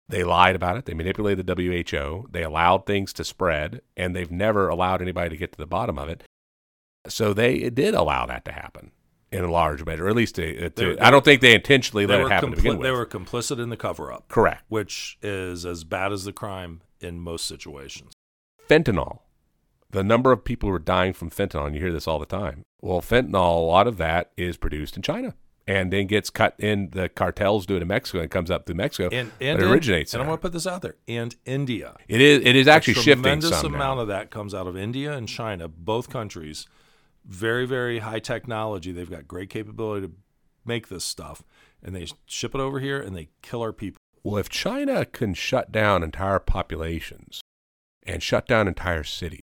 They lied about it. They manipulated the WHO. They allowed things to spread, and they've never allowed anybody to get to the bottom of it. So they did allow that to happen in a large measure, or at least to, uh, to They- I don't think they intentionally They let it happen to begin with. they were complicit in the cover up, correct. which is as bad as the crime in most situations. fentanyl. The number of people who are dying from fentanyl, and you hear this all the time. Well, fentanyl, a lot of that is produced in China and then gets cut in. The cartels do it in Mexico and comes up through Mexico. And, and it originates And I there. want to put this out there. And India. It is. It is actually a shifting tremendous amount now. of that comes out of India and China, both countries. Very, very high technology. They've got great capability to make this stuff, and they ship it over here and they kill our people. Well, if China can shut down entire populations and shut down entire cities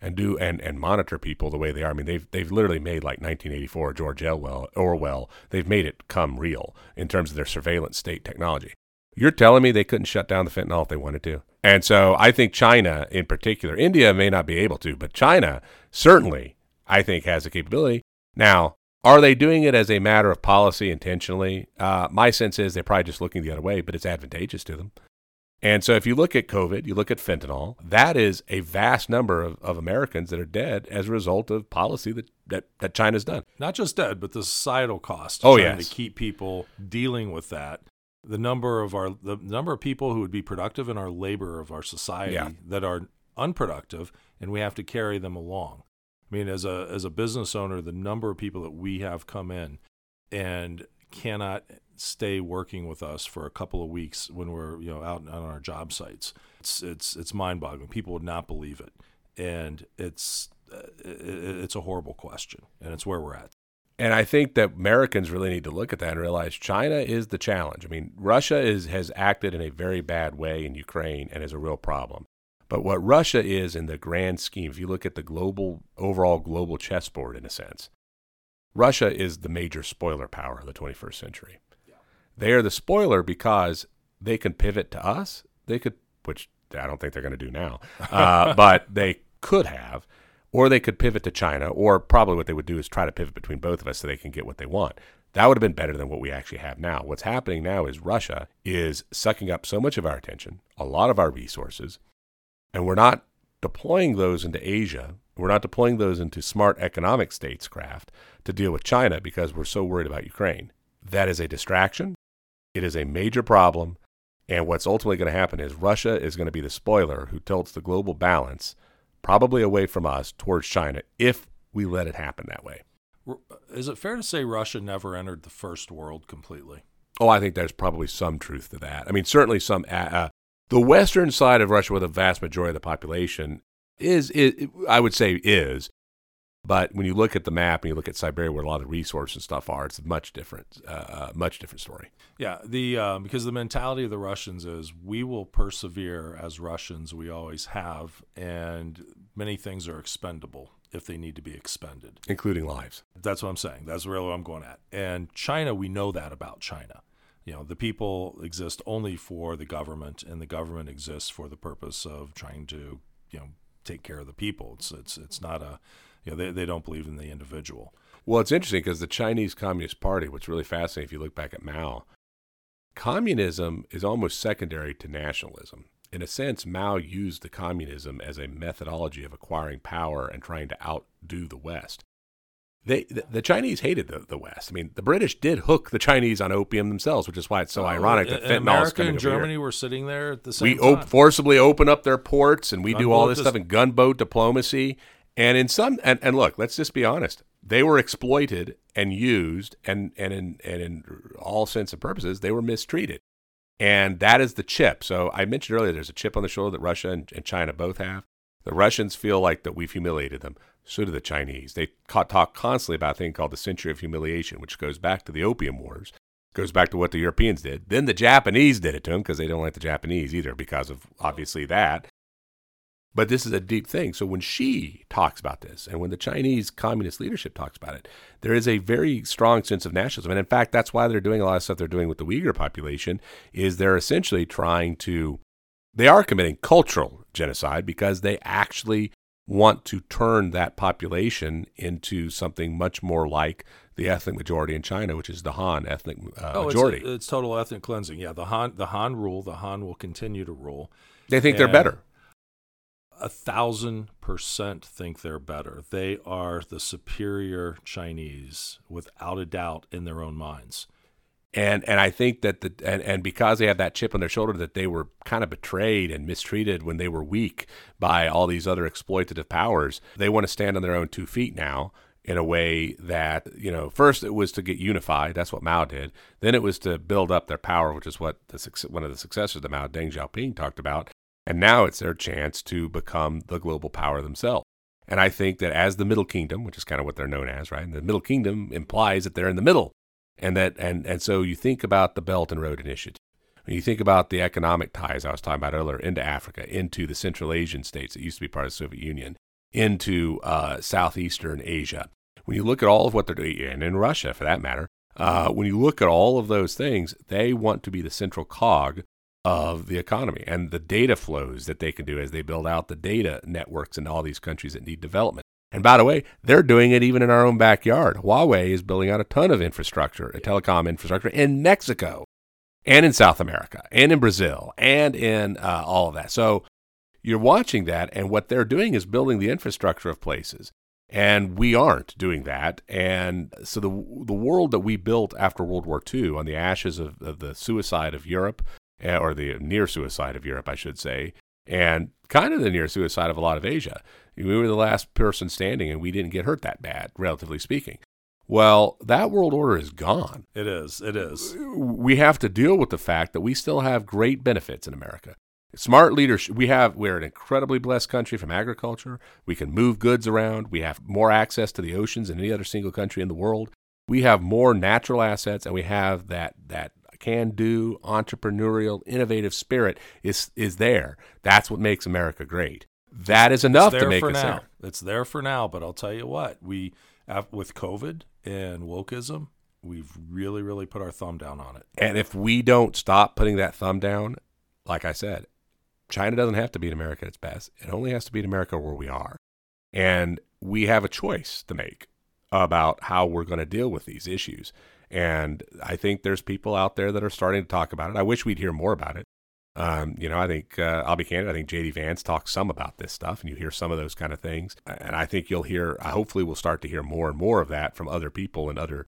and do and, and monitor people the way they are, I mean they've they've literally made like 1984 George Orwell Orwell. They've made it come real in terms of their surveillance state technology. You're telling me they couldn't shut down the fentanyl if they wanted to? And so I think China in particular, India may not be able to, but China certainly I think has the capability. Now, are they doing it as a matter of policy intentionally? Uh, my sense is they're probably just looking the other way, but it's advantageous to them. And so if you look at COVID, you look at fentanyl, that is a vast number of, of Americans that are dead as a result of policy that, that, that China's done. Not just dead, but the societal cost. Oh, trying yes. To keep people dealing with that. The number of our the number of people who would be productive in our labor of our society Yeah. that are unproductive and we have to carry them along. I mean, as a as a business owner, the number of people that we have come in and cannot stay working with us for a couple of weeks when we're you know out on our job sites. It's it's it's mind boggling. People would not believe it, and it's uh, it's a horrible question, and it's where we're at. And I think that Americans really need to look at that and realize China is the challenge. I mean, Russia is has acted in a very bad way in Ukraine and is a real problem. But what Russia is in the grand scheme, if you look at the global overall global chessboard in a sense, Russia is the major spoiler power of the 21st century. They are the spoiler because they can pivot to us. They could, which I don't think they're going to do now, uh, but they could have, or they could pivot to China, or probably what they would do is try to pivot between both of us so they can get what they want. That would have been better than what we actually have now. What's happening now is Russia is sucking up so much of our attention, a lot of our resources, and we're not deploying those into Asia. We're not deploying those into smart economic statescraft to deal with China because we're so worried about Ukraine. That is a distraction. It is a major problem. And what's ultimately going to happen is Russia is going to be the spoiler who tilts the global balance probably away from us towards China if we let it happen that way. Is it fair to say Russia never entered the first world completely? Oh, I think there's probably some truth to that. I mean, certainly some. Uh, uh, the western side of Russia, where the vast majority of the population is, is, I would say, is. But when you look at the map and you look at Siberia, where a lot of the resources and stuff are, it's a much different, uh, uh, much different story. Yeah, the um, because the mentality of the Russians is we will persevere as Russians, we always have, and many things are expendable if they need to be expended. including lives. That's what I'm saying. That's really what I'm going at. And China, we know that about China. You know, the people exist only for the government, and the government exists for the purpose of trying to, you know, take care of the people. It's it's it's not a, you know, they they don't believe in the individual. Well, it's interesting because the Chinese Communist Party, what's really fascinating if you look back at Mao, communism is almost secondary to nationalism. In a sense, Mao used the communism as a methodology of acquiring power and trying to outdo the West. They, the, the Chinese hated the, the West. I mean, the British did hook the Chinese on opium themselves, which is why it's so oh, ironic that Oh, And fentanyl America and over here. Germany were sitting there at the same we time. op- forcibly open up their ports and we do all Gunboat this stuff in gunboat diplomacy and in some and, and look let's just be honest they were exploited and used and and in and in all sense of purposes they were mistreated and that is the chip so i mentioned earlier there's a chip on the shoulder that russia and, and china both have the russians feel like that we've humiliated them so do the chinese they talk constantly about a thing called the century of humiliation which goes back to the opium wars goes back to what the Europeans did. Then the Japanese did it to them because they don't like the Japanese either because of obviously that. But this is a deep thing. So when Xi talks about this and when the Chinese communist leadership talks about it, there is a very strong sense of nationalism. And in fact, that's why they're doing a lot of stuff they're doing with the Uyghur population is they're essentially trying to they are committing cultural genocide because they actually want to turn that population into something much more like the ethnic majority in China, which is the Han ethnic uh, oh, majority. It's, it's total ethnic cleansing. Yeah, the Han the Han rule. The Han will continue to rule. they think they're better. A thousand percent think they're better. They are the superior Chinese, without a doubt, in their own minds. And and I think that the and, and because they have that chip on their shoulder that they were kind of betrayed and mistreated when they were weak by all these other exploitative powers, they want to stand on their own two feet now in a way that you know first it was to get unified that's what Mao did. Then it was to build up their power which is what the one of the successors of Mao Deng Xiaoping talked about. And now it's their chance to become the global power themselves. And I think that as the Middle Kingdom which is kind of what they're known as right and the Middle Kingdom implies that they're in the middle and that and and so you think about the Belt and Road Initiative. When you think about the economic ties I was talking about earlier into Africa, into the Central Asian states that used to be part of the Soviet Union, into uh, Southeastern Asia. When you look at all of what they're doing, and in Russia for that matter, uh, when you look at all of those things, they want to be the central cog of the economy and the data flows that they can do as they build out the data networks in all these countries that need development. And by the way, they're doing it even in our own backyard. Huawei is building out a ton of infrastructure, a telecom infrastructure in Mexico. and in South America, and in Brazil, and in uh, all of that. So you're watching that, and what they're doing is building the infrastructure of places. And we aren't doing that. And so the, the world that we built after World War II on the ashes of, of the suicide of Europe, eh, or the near suicide of Europe, I should say, and kind of the near suicide of a lot of Asia. We were the last person standing, and we didn't get hurt that bad, relatively speaking. Well, that world order is gone. It is. It is. We have to deal with the fact that we still have great benefits in America. Smart leadership. We have. We're an incredibly blessed country from agriculture. We can move goods around. We have more access to the oceans than any other single country in the world. We have more natural assets, and we have that that can-do, entrepreneurial, innovative spirit is is there. That's what makes America great. That is enough to make for us now. there. It's there for now, but I'll tell you what, we with COVID and wokeism, we've really, really put our thumb down on it. And if we don't stop putting that thumb down, like I said, China doesn't have to beat America at its best. It only has to beat America where we are. And we have a choice to make about how we're going to deal with these issues. And I think there's people out there that are starting to talk about it. I wish we'd hear more about it. Um, you know, I think uh, I'll be candid. I think JD Vance talks some about this stuff, and you hear some of those kind of things. And I think you'll hear. Hopefully, we'll start to hear more and more of that from other people and other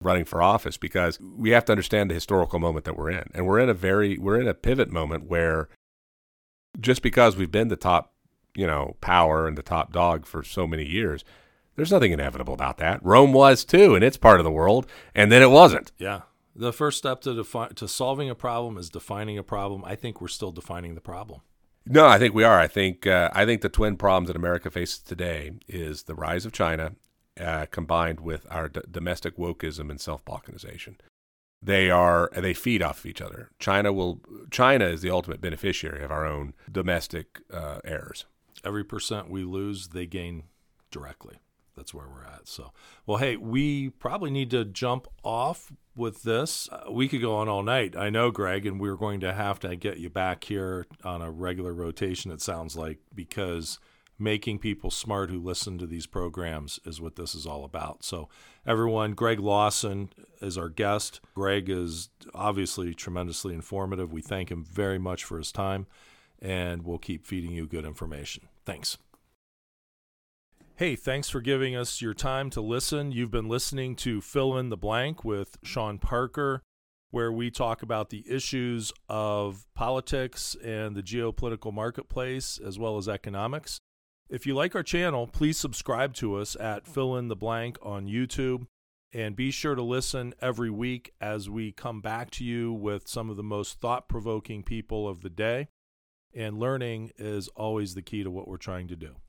running for office because we have to understand the historical moment that we're in, and we're in a very we're in a pivot moment where just because we've been the top, you know, power and the top dog for so many years, there's nothing inevitable about that. Rome was too, in its part of the world, and then it wasn't. Yeah. The first step to defi- to solving a problem is defining a problem. I think we're still defining the problem. No, I think we are. I think uh, I think the twin problems that America faces today is the rise of China, uh, combined with our d- domestic wokeism and self balkanization. They are they feed off of each other. China will China is the ultimate beneficiary of our own domestic uh, errors. Every percent we lose, they gain directly. That's where we're at. So, well, hey, we probably need to jump off with this. Uh, we could go on all night. I know, Greg, and we're going to have to get you back here on a regular rotation, it sounds like, because making people smart who listen to these programs is what this is all about. So, everyone, Greg Lawson is our guest. Greg is obviously tremendously informative. We thank him very much for his time, and we'll keep feeding you good information. Thanks. Hey, thanks for giving us your time to listen. You've been listening to Fill in the Blank with Sean Parker, where we talk about the issues of politics and the geopolitical marketplace as well as economics. If you like our channel, please subscribe to us at Fill in the Blank on YouTube. And be sure to listen every week as we come back to you with some of the most thought provoking people of the day. And learning is always the key to what we're trying to do.